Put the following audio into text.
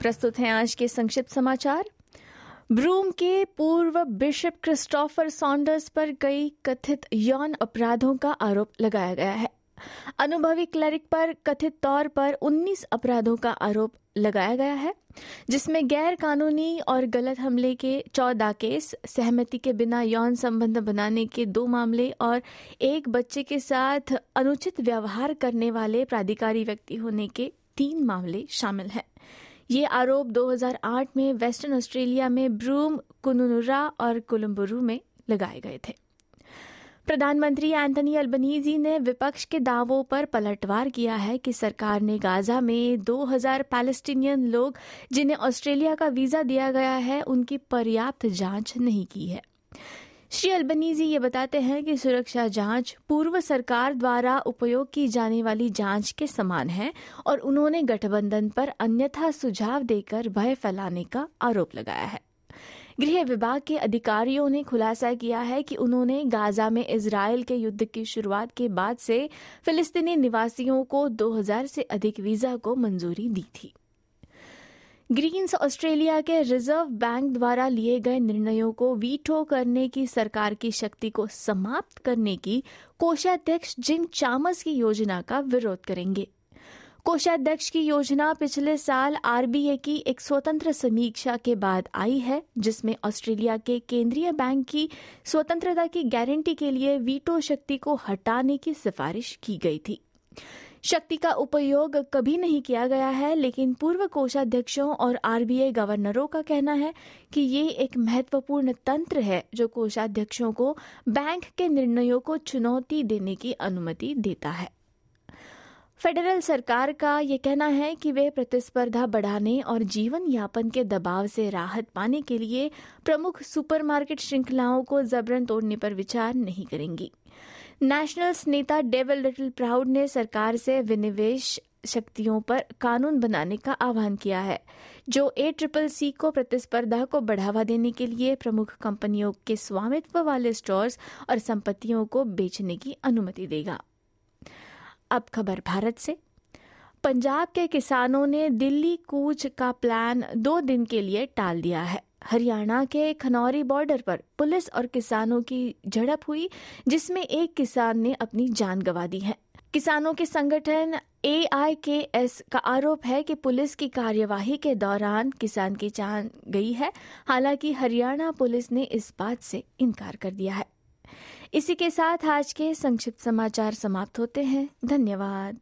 प्रस्तुत हैं आज के संक्षिप्त समाचार। ब्रूम के पूर्व बिशप क्रिस्टोफर सॉन्डर्स पर कई कथित यौन अपराधों का आरोप लगाया गया है। अनुभवी क्लरिक पर कथित तौर पर 19 अपराधों का आरोप लगाया गया है, जिसमें गैर कानूनी और गलत हमले के 14 केस, सहमति के बिना यौन संबंध बनाने के दो मामले और एक बच्चे के साथ अनुचित व्यवहार करने वाले प्राधिकारी व्यक्ति होने के तीन मामले शामिल हैं। ये आरोप 2008 में वेस्टर्न ऑस्ट्रेलिया में ब्रूम कुनुनुरा और कोलम्बुरू में लगाए गए थे। प्रधानमंत्री एंथनी अल्बनीजी ने विपक्ष के दावों पर पलटवार किया है कि सरकार ने गाजा में 2000 पैलेस्टीनियन लोग जिन्हें ऑस्ट्रेलिया का वीज़ा दिया गया है, उनकी पर्याप्त जाँच नहीं की है। श्री अल्बनीजी ये बताते हैं कि सुरक्षा जाँच पूर्व सरकार द्वारा उपयोग की जाने वाली जाँच के समान है और उन्होंने गठबंधन पर अन्यथा सुझाव देकर भय फैलाने का आरोप लगाया है। गृह विभाग के अधिकारियों ने खुलासा किया है कि उन्होंने गाजा में इसराइल के युद्ध की शुरुआत के बाद से फिलिस्तीनी निवासियों को 2000 से अधिक वीज़ा को मंजूरी दी थी। ग्रीन्स ऑस्ट्रेलिया के रिज़र्व बैंक द्वारा लिए गए निर्णयों को वीटो करने की सरकार की शक्ति को समाप्त करने की कोषाध्यक्ष जिम चामस की योजना का विरोध करेंगे। कोषाध्यक्ष की योजना पिछले साल आरबीए की एक स्वतंत्र समीक्षा के बाद आई है, जिसमें ऑस्ट्रेलिया के केंद्रीय बैंक की स्वतंत्रता की गारंटी के लिए वीटो शक्ति को हटाने की सिफारिश की गई थी। शक्ति का उपयोग कभी नहीं किया गया है, लेकिन पूर्व कोषाध्यक्षों और आरबीआई गवर्नरों का कहना है कि ये एक महत्वपूर्ण तंत्र है जो कोषाध्यक्षों को बैंक के निर्णयों को चुनौती देने की अनुमति देता है। फेडरल सरकार का ये कहना है कि वे प्रतिस्पर्धा बढ़ाने और जीवन यापन के दबाव से राहत पाने के लिए प्रमुख सुपरमार्केट श्रृंखलाओं को जबरन तोड़ने पर विचार नहीं करेंगी। नेशनल्स नेता डेविल लिटिल प्राउड ने सरकार से विनिवेश शक्तियों पर कानून बनाने का आह्वान किया है, जो ए ट्रिपल सी को प्रतिस्पर्धा को बढ़ावा देने के लिए प्रमुख कंपनियों के स्वामित्व वाले स्टोर्स और संपत्तियों को बेचने की अनुमति देगा। अब खबर भारत से। पंजाब के किसानों ने दिल्ली कूच का प्लान दो दिन के लिए टाल दिया है। हरियाणा के खनौरी बॉर्डर पर पुलिस और किसानों की झड़प हुई, जिसमें एक किसान ने अपनी जान गंवा दी है। किसानों के संगठन ए आई के एस का आरोप है कि पुलिस की कार्यवाही के दौरान किसान की जान गई है। हालाँकि हरियाणा पुलिस ने इस बात से इनकार कर दिया है। इसी के साथ आज के संक्षिप्त समाचार समाप्त होते हैं। धन्यवाद।